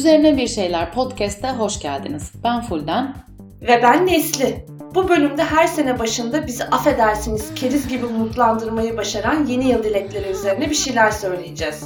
Üzerine Bir Şeyler Podcast'te hoş geldiniz. Ben Fulden. Ve ben Nesli. Bu bölümde her sene başında bizi affedersiniz keriz gibi umutlandırmayı başaran yeni yıl dilekleri üzerine bir şeyler söyleyeceğiz.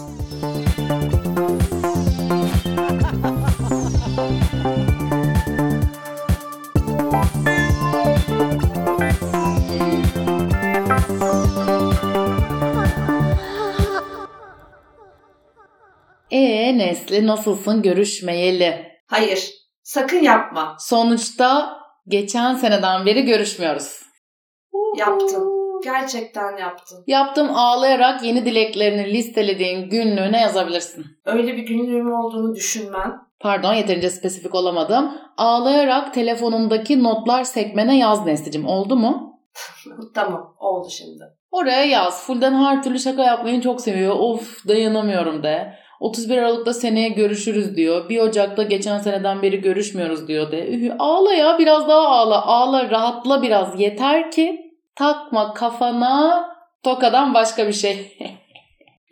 Nesli nasılsın görüşmeyeli? Hayır, sakın yapma. Sonuçta geçen seneden beri görüşmüyoruz. Yaptın. Gerçekten yaptın. Yaptım ağlayarak yeni dileklerini listelediğin günlüğüne yazabilirsin. Öyle bir günlüğüm olduğunu düşünmen. Pardon yeterince spesifik olamadım. Ağlayarak telefonundaki notlar sekmene yaz Nesli'cim oldu mu? tamam oldu şimdi. Oraya yaz. Fulden her türlü şaka yapmayı çok seviyor. Of dayanamıyorum de. 31 Aralık'ta seneye görüşürüz diyor. 1 Ocak'ta geçen seneden beri görüşmüyoruz diyor de. Ühü, ağla ya biraz daha ağla. Ağla rahatla biraz. Yeter ki takma kafana tokadan başka bir şey.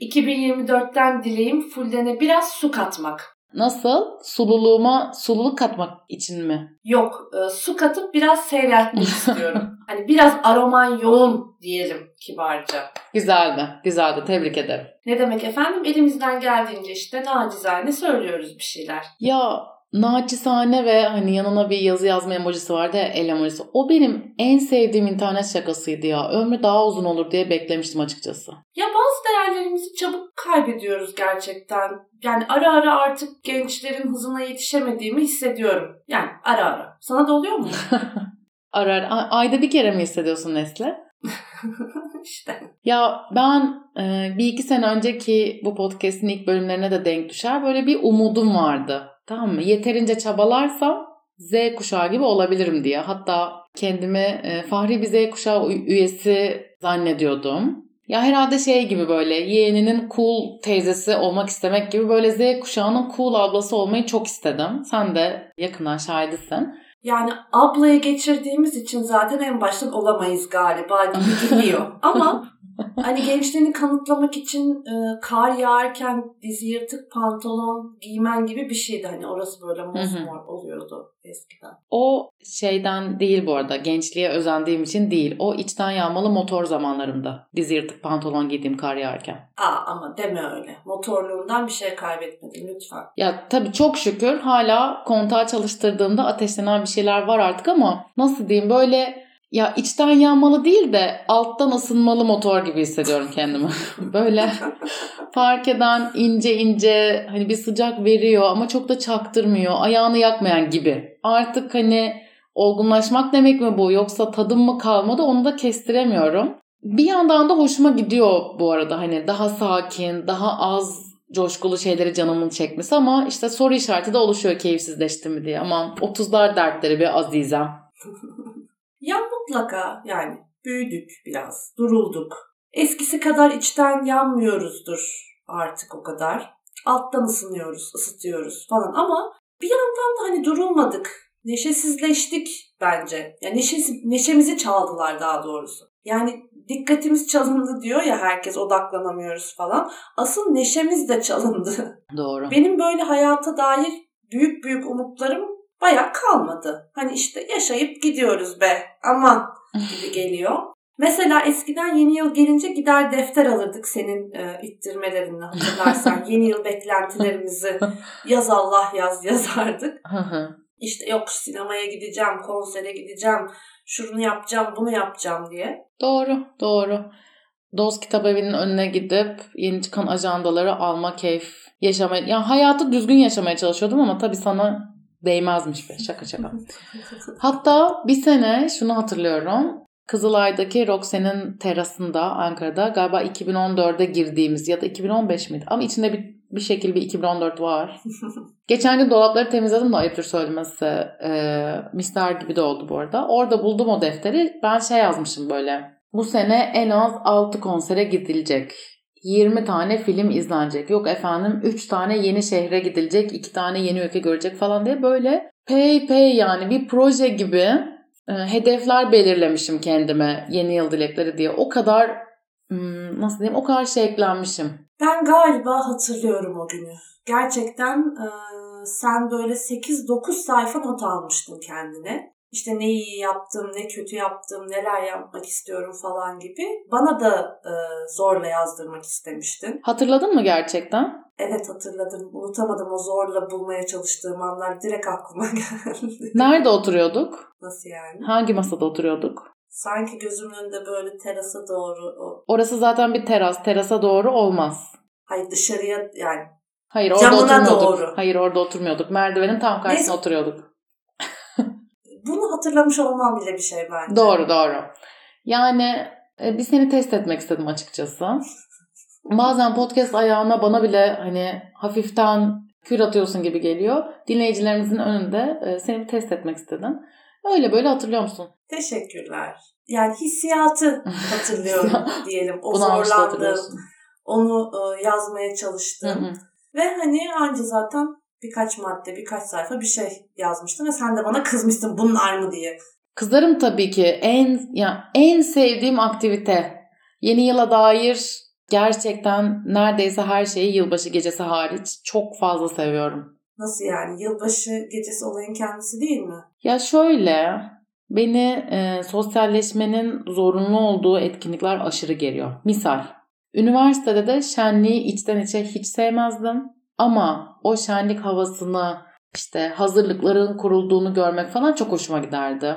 2024'ten dileğim Fulden'e biraz su katmak. Nasıl? Sululuğuma sululuk katmak için mi? Yok, e, su katıp biraz seyreltmek istiyorum. hani biraz aroman yoğun diyelim kibarca. Güzeldi, güzeldi. Tebrik ederim. Ne demek efendim? Elimizden geldiğince işte nacizane söylüyoruz bir şeyler. Ya naçizane ve hani yanına bir yazı yazma emojisi vardı ya el emojisi. O benim en sevdiğim internet şakasıydı ya. Ömrü daha uzun olur diye beklemiştim açıkçası. Ya bazı değerlerimizi çabuk kaybediyoruz gerçekten. Yani ara ara artık gençlerin hızına yetişemediğimi hissediyorum. Yani ara ara. Sana da oluyor mu? Arar. A- ayda bir kere mi hissediyorsun Nesle? işte. Ya ben e, bir iki sene önceki bu podcast'in ilk bölümlerine de denk düşer. Böyle bir umudum vardı. Tamam mı? Yeterince çabalarsam Z kuşağı gibi olabilirim diye. Hatta kendimi e, fahri bir Z kuşağı üyesi zannediyordum. Ya herhalde şey gibi böyle yeğeninin cool teyzesi olmak istemek gibi böyle Z kuşağının cool ablası olmayı çok istedim. Sen de yakından şahidisin. Yani ablayı geçirdiğimiz için zaten en baştan olamayız galiba gibi geliyor. Ama hani gençliğini kanıtlamak için e, kar yağarken dizi yırtık pantolon giymen gibi bir şeydi. Hani orası böyle mosmor oluyordu eskiden. O şeyden değil bu arada. Gençliğe özendiğim için değil. O içten yağmalı motor zamanlarımda. Dizi yırtık pantolon giydiğim kar yağarken. Aa ama deme öyle. Motorluğundan bir şey kaybetmedin lütfen. Ya tabii çok şükür hala kontağı çalıştırdığımda ateşlenen bir şeyler var artık ama nasıl diyeyim böyle ya içten yanmalı değil de alttan ısınmalı motor gibi hissediyorum kendimi. böyle fark eden ince ince hani bir sıcak veriyor ama çok da çaktırmıyor. Ayağını yakmayan gibi. Artık hani olgunlaşmak demek mi bu yoksa tadım mı kalmadı onu da kestiremiyorum. Bir yandan da hoşuma gidiyor bu arada hani daha sakin, daha az coşkulu şeyleri canımın çekmesi ama işte soru işareti de oluşuyor keyifsizleşti mi diye. Aman 30'lar dertleri bir azizem. Ya mutlaka yani büyüdük biraz, durulduk. Eskisi kadar içten yanmıyoruzdur artık o kadar. Alttan ısınıyoruz, ısıtıyoruz falan ama bir yandan da hani durulmadık. Neşesizleştik bence. Yani neşesi, neşemizi çaldılar daha doğrusu. Yani dikkatimiz çalındı diyor ya herkes odaklanamıyoruz falan. Asıl neşemiz de çalındı. Doğru. Benim böyle hayata dair büyük büyük umutlarım baya kalmadı. Hani işte yaşayıp gidiyoruz be aman gibi geliyor. Mesela eskiden yeni yıl gelince gider defter alırdık senin e, ittirmelerinle hatırlarsan. yeni yıl beklentilerimizi yaz Allah yaz yazardık. İşte yok sinemaya gideceğim, konsere gideceğim, şunu yapacağım, bunu yapacağım diye. doğru, doğru. Dost kitap evinin önüne gidip yeni çıkan ajandaları alma keyif yaşamaya... Yani hayatı düzgün yaşamaya çalışıyordum ama tabii sana değmezmiş be. Şaka şaka. Hatta bir sene şunu hatırlıyorum. Kızılay'daki Roxanne'in terasında Ankara'da galiba 2014'e girdiğimiz ya da 2015 miydi? Ama içinde bir, bir şekilde bir 2014 var. Geçen gün dolapları temizledim de ayıptır söylemesi. Ee, mister gibi de oldu bu arada. Orada buldum o defteri. Ben şey yazmışım böyle. Bu sene en az 6 konsere gidilecek. 20 tane film izlenecek. Yok efendim 3 tane yeni şehre gidilecek. 2 tane yeni ülke görecek falan diye böyle pay pay yani bir proje gibi e, hedefler belirlemişim kendime yeni yıl dilekleri diye. O kadar hmm, nasıl diyeyim o kadar eklenmişim. Ben galiba hatırlıyorum o günü. Gerçekten e, sen böyle 8-9 sayfa not almıştın kendine. İşte ne iyi yaptım, ne kötü yaptım, neler yapmak istiyorum falan gibi. Bana da e, zorla yazdırmak istemiştin. Hatırladın mı gerçekten? Evet hatırladım. Unutamadım o zorla bulmaya çalıştığım anlar direkt aklıma geldi. Nerede oturuyorduk? Nasıl yani? Hangi masada oturuyorduk? Sanki gözümün önünde böyle terasa doğru. Orası zaten bir teras. Terasa doğru olmaz. Hayır dışarıya yani. Hayır orada Camına oturmuyorduk. doğru. Hayır orada oturmuyorduk. Merdivenin tam karşısına Neyse. oturuyorduk. Bunu hatırlamış olmam bile bir şey bence. Doğru doğru. Yani e, bir seni test etmek istedim açıkçası. Bazen podcast ayağına bana bile hani hafiften kür atıyorsun gibi geliyor. Dinleyicilerimizin önünde e, seni bir test etmek istedim. Öyle böyle hatırlıyor musun? Teşekkürler. Yani hissiyatı hatırlıyorum diyelim. O hatırlıyorsun. onu e, yazmaya Hı çalıştım. hı. Ve hani anca zaten birkaç madde, birkaç sayfa bir şey yazmıştım ve sen de bana kızmıştın bunlar mı diye. Kızlarım tabii ki en ya en sevdiğim aktivite. Yeni yıla dair gerçekten neredeyse her şeyi yılbaşı gecesi hariç çok fazla seviyorum. Nasıl yani? Yılbaşı gecesi olayın kendisi değil mi? Ya şöyle beni e, sosyalleşmenin zorunlu olduğu etkinlikler aşırı geriyor. Misal üniversitede de şenliği içten içe hiç sevmezdim. Ama o şenlik havasını işte hazırlıkların kurulduğunu görmek falan çok hoşuma giderdi.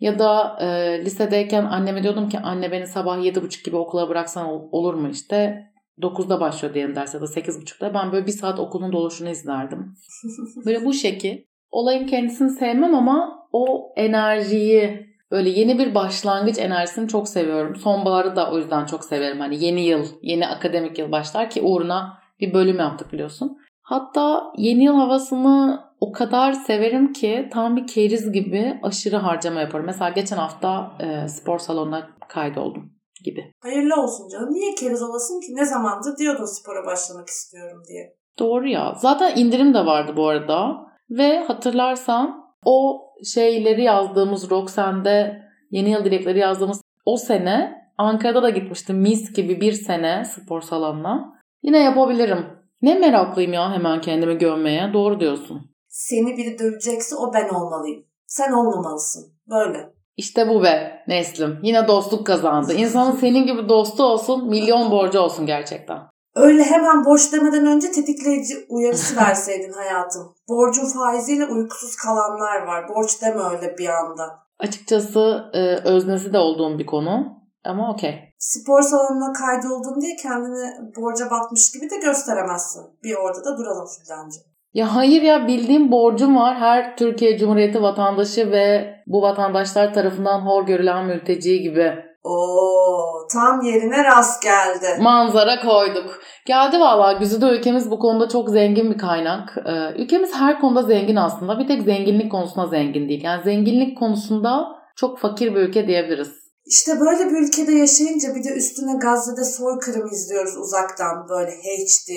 Ya da e, lisedeyken anneme diyordum ki anne beni sabah 7.30 gibi okula bıraksan ol- olur mu işte 9'da başlıyor diyelim ders ya da 8.30'da ben böyle bir saat okulun doluşunu izlerdim. Böyle bu şekil. Olayın kendisini sevmem ama o enerjiyi böyle yeni bir başlangıç enerjisini çok seviyorum. Sonbaharı da o yüzden çok severim. Hani yeni yıl, yeni akademik yıl başlar ki uğruna bir bölüm yaptık biliyorsun. Hatta yeni yıl havasını o kadar severim ki tam bir keriz gibi aşırı harcama yaparım. Mesela geçen hafta e, spor salonuna kaydoldum gibi. Hayırlı olsun canım. Niye keriz olasın ki? Ne zamandır diyordun spora başlamak istiyorum diye. Doğru ya. Zaten indirim de vardı bu arada. Ve hatırlarsan o şeyleri yazdığımız Roxanne'de yeni yıl dilekleri yazdığımız o sene Ankara'da da gitmiştim. Mis gibi bir sene spor salonuna. Yine yapabilirim. Ne meraklıyım ya hemen kendimi gömmeye. Doğru diyorsun. Seni biri dövecekse o ben olmalıyım. Sen olmamalısın. Böyle. İşte bu be Neslim. Yine dostluk kazandı. İnsanın senin gibi dostu olsun, milyon borcu olsun gerçekten. Öyle hemen borç demeden önce tetikleyici uyarısı verseydin hayatım. Borcun faiziyle uykusuz kalanlar var. Borç deme öyle bir anda. Açıkçası e, öznesi de olduğum bir konu. Ama okey. Spor salonuna kaydoldun diye kendini borca batmış gibi de gösteremezsin. Bir orada da duralım Fidancığım. Ya hayır ya bildiğim borcum var. Her Türkiye Cumhuriyeti vatandaşı ve bu vatandaşlar tarafından hor görülen mülteci gibi Oo, tam yerine rast geldi. manzara koyduk. Geldi valla Güzide ülkemiz bu konuda çok zengin bir kaynak. Ee, ülkemiz her konuda zengin aslında. Bir tek zenginlik konusunda zengin değil. Yani zenginlik konusunda çok fakir bir ülke diyebiliriz. İşte böyle bir ülkede yaşayınca bir de üstüne Gazze'de soykırım izliyoruz uzaktan böyle HD.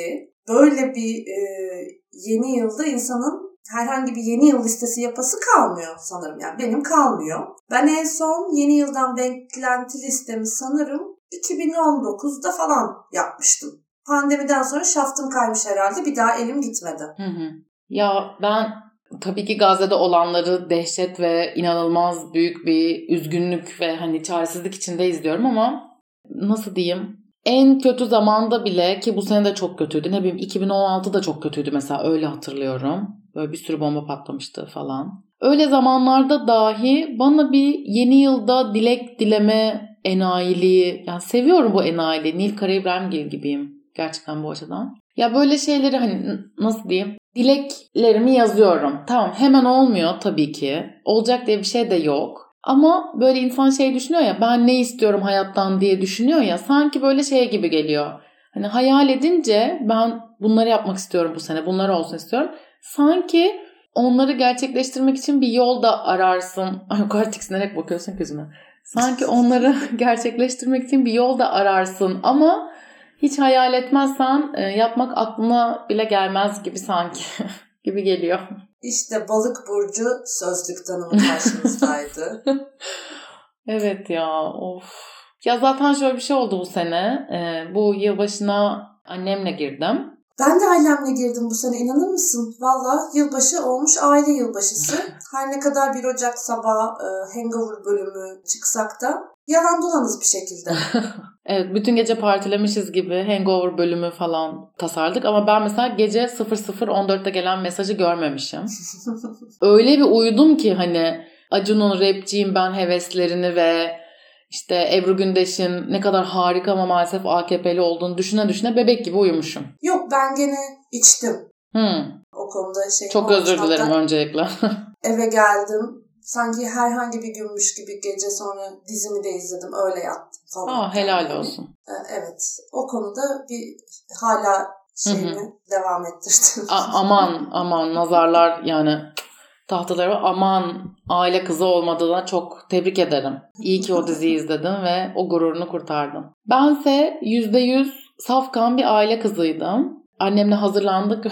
Böyle bir e, yeni yılda insanın herhangi bir yeni yıl listesi yapası kalmıyor sanırım. Yani benim kalmıyor. Ben en son yeni yıldan beklenti listemi sanırım 2019'da falan yapmıştım. Pandemiden sonra şaftım kaymış herhalde. Bir daha elim gitmedi. Hı hı. Ya ben tabii ki Gazze'de olanları dehşet ve inanılmaz büyük bir üzgünlük ve hani çaresizlik içinde izliyorum ama nasıl diyeyim? En kötü zamanda bile ki bu sene de çok kötüydü. Ne bileyim 2016 da çok kötüydü mesela öyle hatırlıyorum. Böyle bir sürü bomba patlamıştı falan. Öyle zamanlarda dahi bana bir yeni yılda dilek dileme enayiliği yani seviyorum bu enayiliği. Nil Kara İbrahimgil gibiyim gerçekten bu açıdan. Ya böyle şeyleri hani nasıl diyeyim? Dileklerimi yazıyorum. Tamam hemen olmuyor tabii ki. Olacak diye bir şey de yok. Ama böyle insan şey düşünüyor ya ben ne istiyorum hayattan diye düşünüyor ya sanki böyle şey gibi geliyor. Hani hayal edince ben bunları yapmak istiyorum bu sene bunlar olsun istiyorum. Sanki onları gerçekleştirmek için bir yol da ararsın. Ay o kadar tiksinerek bakıyorsun gözüme. Sanki onları gerçekleştirmek için bir yol da ararsın ama hiç hayal etmezsen e, yapmak aklına bile gelmez gibi sanki gibi geliyor. İşte balık burcu sözlük tanımı karşımızdaydı. Evet ya of. Ya zaten şöyle bir şey oldu bu sene. E, bu yılbaşına annemle girdim. Ben de ailemle girdim bu sene inanır mısın? Valla yılbaşı olmuş aile yılbaşısı. Her ne kadar 1 Ocak sabah e, Hangover bölümü çıksak da yalan dolanız bir şekilde. evet bütün gece partilemişiz gibi Hangover bölümü falan tasarladık ama ben mesela gece 00.14'te gelen mesajı görmemişim. Öyle bir uyudum ki hani Acun'un rapçiyim ben heveslerini ve işte Ebru Gündeş'in ne kadar harika ama maalesef AKP'li olduğunu düşüne düşüne bebek gibi uyumuşum. Yok ben gene içtim. Hmm. O konuda şey Çok özür dilerim öncelikle. eve geldim. Sanki herhangi bir günmüş gibi gece sonra dizimi de izledim. Öyle yattım falan. Aa, helal olsun. Evet. O konuda bir hala şeyimi devam ettirdim. A- aman aman nazarlar yani tahtaları aman aile kızı olmadığına çok tebrik ederim. İyi ki o diziyi izledim ve o gururunu kurtardım. Bense %100 safkan bir aile kızıydım. Annemle hazırlandık.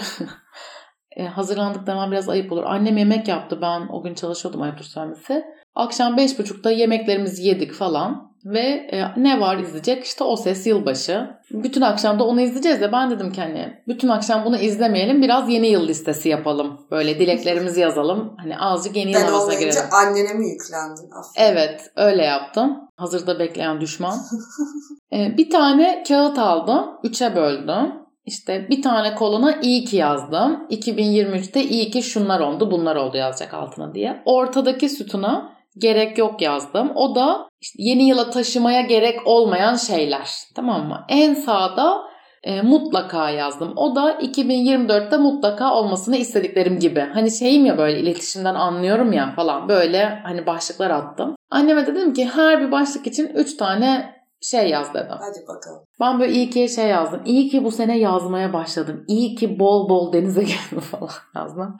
e, hazırlandık demem biraz ayıp olur. Annem yemek yaptı. Ben o gün çalışıyordum ayıptır söylemesi. Akşam 5.30'da yemeklerimizi yedik falan. Ve e, ne var izleyecek? İşte O Ses Yılbaşı. Bütün akşam da onu izleyeceğiz de ben dedim ki hani bütün akşam bunu izlemeyelim. Biraz yeni yıl listesi yapalım. Böyle dileklerimizi yazalım. Hani azıcık yeni yıl ben havasına girelim. annene mi yüklendin? Aferin. Evet öyle yaptım. Hazırda bekleyen düşman. e, bir tane kağıt aldım. Üçe böldüm. İşte bir tane koluna iyi ki yazdım. 2023'te iyi ki şunlar oldu bunlar oldu yazacak altına diye. Ortadaki sütuna gerek yok yazdım. O da işte yeni yıla taşımaya gerek olmayan şeyler. Tamam mı? En sağda e, mutlaka yazdım. O da 2024'te mutlaka olmasını istediklerim gibi. Hani şeyim ya böyle iletişimden anlıyorum ya falan böyle hani başlıklar attım. Anneme dedim ki her bir başlık için 3 tane şey yaz dedim. Hadi bakalım. Ben böyle iyi ki şey yazdım. İyi ki bu sene yazmaya başladım. İyi ki bol bol denize girdim falan yazdım.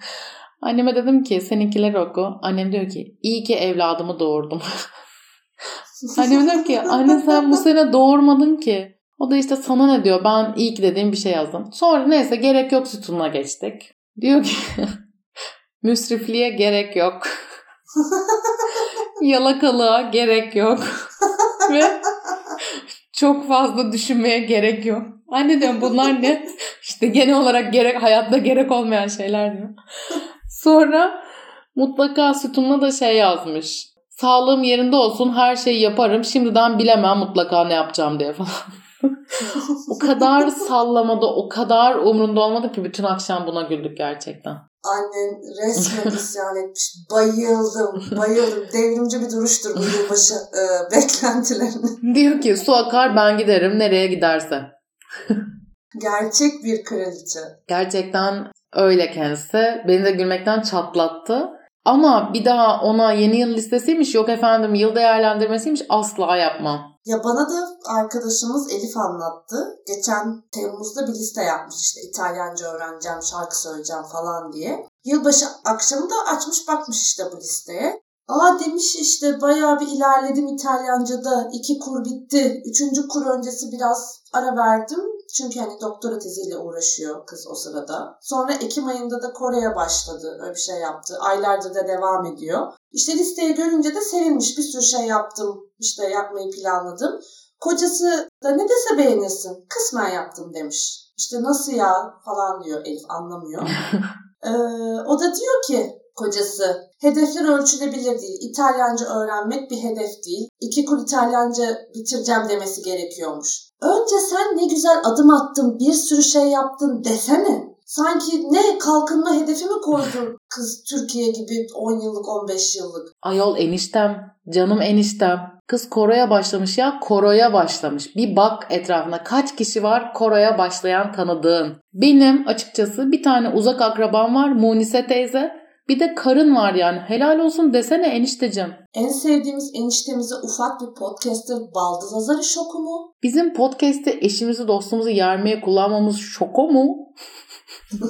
Anneme dedim ki seninkileri oku. Annem diyor ki iyi ki evladımı doğurdum. Annem diyor ki anne sen bu sene doğurmadın ki. O da işte sana ne diyor ben iyi ki dediğim bir şey yazdım. Sonra neyse gerek yok sütununa geçtik. Diyor ki müsrifliğe gerek yok. Yalakalığa gerek yok. Ve çok fazla düşünmeye gerek yok. Anne diyorum bunlar ne? İşte genel olarak gerek hayatta gerek olmayan şeyler diyor. Sonra mutlaka sütununa da şey yazmış. Sağlığım yerinde olsun her şeyi yaparım. Şimdiden bilemem mutlaka ne yapacağım diye falan. o kadar sallamadı, o kadar umrunda olmadı ki bütün akşam buna güldük gerçekten. Annen resmen isyan etmiş. Bayıldım, bayıldım. Devrimci bir duruştur bu yılbaşı e, beklentilerini. Diyor ki su akar ben giderim nereye giderse. Gerçek bir kraliçe. Gerçekten öyle kendisi. Beni de gülmekten çatlattı. Ama bir daha ona yeni yıl listesiymiş yok efendim yıl değerlendirmesiymiş asla yapmam. Ya bana da arkadaşımız Elif anlattı. Geçen Temmuz'da bir liste yapmış işte İtalyanca öğreneceğim, şarkı söyleyeceğim falan diye. Yılbaşı akşamı da açmış bakmış işte bu listeye. Aa demiş işte bayağı bir ilerledim İtalyanca'da. iki kur bitti. Üçüncü kur öncesi biraz ara verdim. Çünkü hani doktora teziyle uğraşıyor kız o sırada. Sonra Ekim ayında da Kore'ye başladı. Öyle bir şey yaptı. Aylarca da devam ediyor. İşte listeyi görünce de sevinmiş. Bir sürü şey yaptım. İşte yapmayı planladım. Kocası da ne dese beğenirsin. Kısmen yaptım demiş. İşte nasıl ya falan diyor Elif anlamıyor. ee, o da diyor ki kocası. Hedefler ölçülebilir değil. İtalyanca öğrenmek bir hedef değil. İki kur İtalyanca bitireceğim demesi gerekiyormuş. Önce sen ne güzel adım attın, bir sürü şey yaptın desene. Sanki ne kalkınma hedefi mi koydun kız Türkiye gibi 10 yıllık 15 yıllık? Ayol eniştem, canım eniştem. Kız koroya başlamış ya koroya başlamış. Bir bak etrafına kaç kişi var koroya başlayan tanıdığın. Benim açıkçası bir tane uzak akrabam var Munise teyze. Bir de karın var yani. Helal olsun desene eniştecim. En sevdiğimiz eniştemize ufak bir podcaster Baldız Azar'ı şoku mu? Bizim podcast'te eşimizi dostumuzu yermeye kullanmamız şoko mu?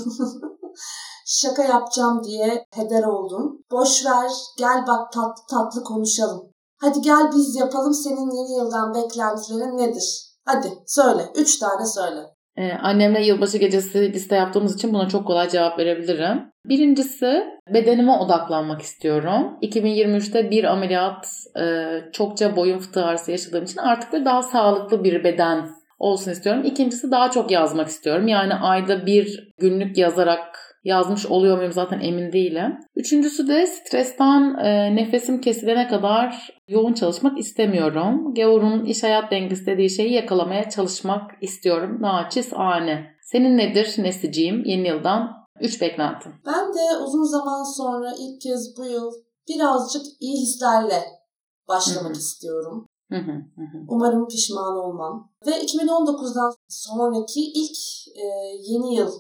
Şaka yapacağım diye heder oldum. Boş ver gel bak tatlı tatlı konuşalım. Hadi gel biz yapalım senin yeni yıldan beklentilerin nedir? Hadi söyle. Üç tane söyle. Ee, annemle yılbaşı gecesi liste yaptığımız için buna çok kolay cevap verebilirim. Birincisi bedenime odaklanmak istiyorum. 2023'te bir ameliyat, e, çokça boyun fıtığı ağrısı yaşadığım için artık bir daha sağlıklı bir beden olsun istiyorum. İkincisi daha çok yazmak istiyorum. Yani ayda bir günlük yazarak yazmış oluyor muyum zaten emin değilim. Üçüncüsü de stresten e, nefesim kesilene kadar yoğun çalışmak istemiyorum. Gavur'un iş hayat dengesi dediği şeyi yakalamaya çalışmak istiyorum. Naçizane. Senin nedir Nesiciğim yeni yıldan 3 beklentin? Ben de uzun zaman sonra ilk kez bu yıl birazcık iyi hislerle başlamak Hı istiyorum. Hı, hı hı. Umarım pişman olmam. Ve 2019'dan sonraki ilk e, yeni yıl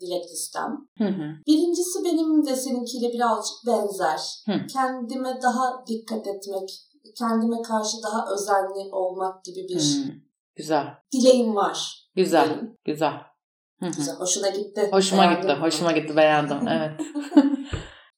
dilek listem. Hı hı. Birincisi benim de seninkiyle birazcık benzer. Hı. Kendime daha dikkat etmek, kendime karşı daha özenli olmak gibi bir Hmm, Güzel. dileğim var. Güzel. Dileğim. Güzel. Hı hı. Güzel, hoşuna gitti. Hoşuma Beğendin gitti. Hoşuma gitti. Beğendim. Evet.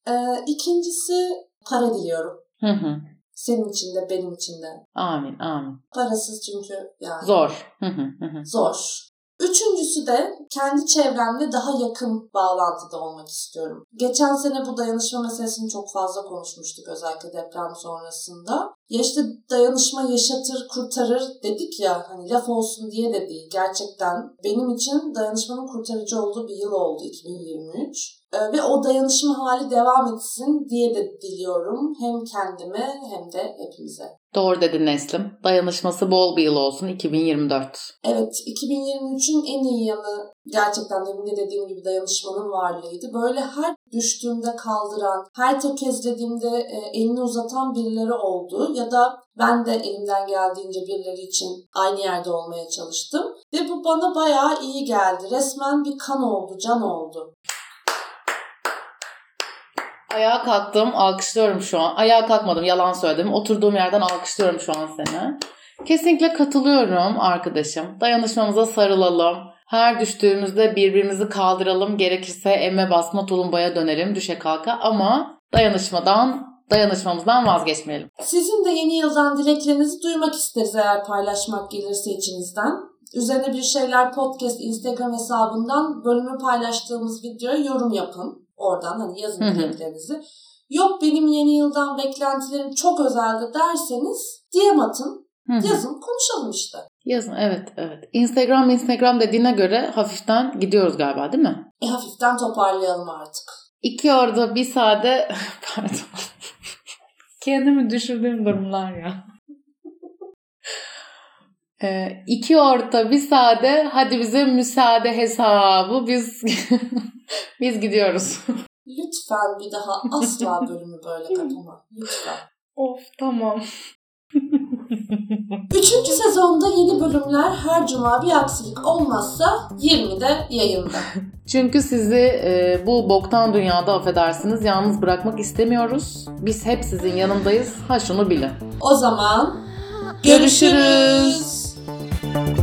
Ee, ikincisi para diliyorum. Hı hı. Senin için de benim için de. Amin. Amin. Parasız çünkü yani Zor. Hı hı, hı hı. zor. Üçüncüsü de kendi çevremle daha yakın bağlantıda olmak istiyorum. Geçen sene bu dayanışma meselesini çok fazla konuşmuştuk özellikle deprem sonrasında. Ya işte dayanışma yaşatır, kurtarır dedik ya hani laf olsun diye de değil. Gerçekten benim için dayanışmanın kurtarıcı olduğu bir yıl oldu 2023. Ee, Ve o dayanışma hali devam etsin diye de diliyorum. Hem kendime hem de hepimize. Doğru dedin Neslim. Dayanışması bol bir yıl olsun 2024. Evet, 2023'ün en iyi yanı gerçekten demin de dediğim gibi dayanışmanın varlığıydı. Böyle her düştüğümde kaldıran, her tökezlediğimde e, elini uzatan birileri oldu. Ya da ben de elimden geldiğince birileri için aynı yerde olmaya çalıştım. Ve bu bana bayağı iyi geldi. Resmen bir kan oldu, can oldu. Ayağa kalktım. Alkışlıyorum şu an. Ayağa kalkmadım. Yalan söyledim. Oturduğum yerden alkışlıyorum şu an seni. Kesinlikle katılıyorum arkadaşım. Dayanışmamıza sarılalım. Her düştüğümüzde birbirimizi kaldıralım. Gerekirse emme basma tulumbaya dönelim düşe kalka ama dayanışmadan, dayanışmamızdan vazgeçmeyelim. Sizin de yeni yıldan dileklerinizi duymak isteriz eğer paylaşmak gelirse içinizden. Üzerine bir şeyler podcast Instagram hesabından bölümü paylaştığımız videoya yorum yapın. Oradan hani yazın dileklerinizi. Yok benim yeni yıldan beklentilerim çok özeldi derseniz DM atın. Yazın konuşalım işte. Yazın evet evet. Instagram Instagram dediğine göre hafiften gidiyoruz galiba değil mi? E hafiften toparlayalım artık. İki orada bir sade pardon. Kendimi düşürdüğüm durumlar ya. Ee, iki orta bir sade hadi bize müsaade hesabı biz biz gidiyoruz. Lütfen bir daha asla bölümü böyle kapama. Lütfen. of tamam. Üçüncü sezonda yeni bölümler her cuma bir aksilik olmazsa 20'de yayında. Çünkü sizi e, bu boktan dünyada affedersiniz yalnız bırakmak istemiyoruz. Biz hep sizin yanındayız. Ha şunu bilin. O zaman Görüşürüz. thank you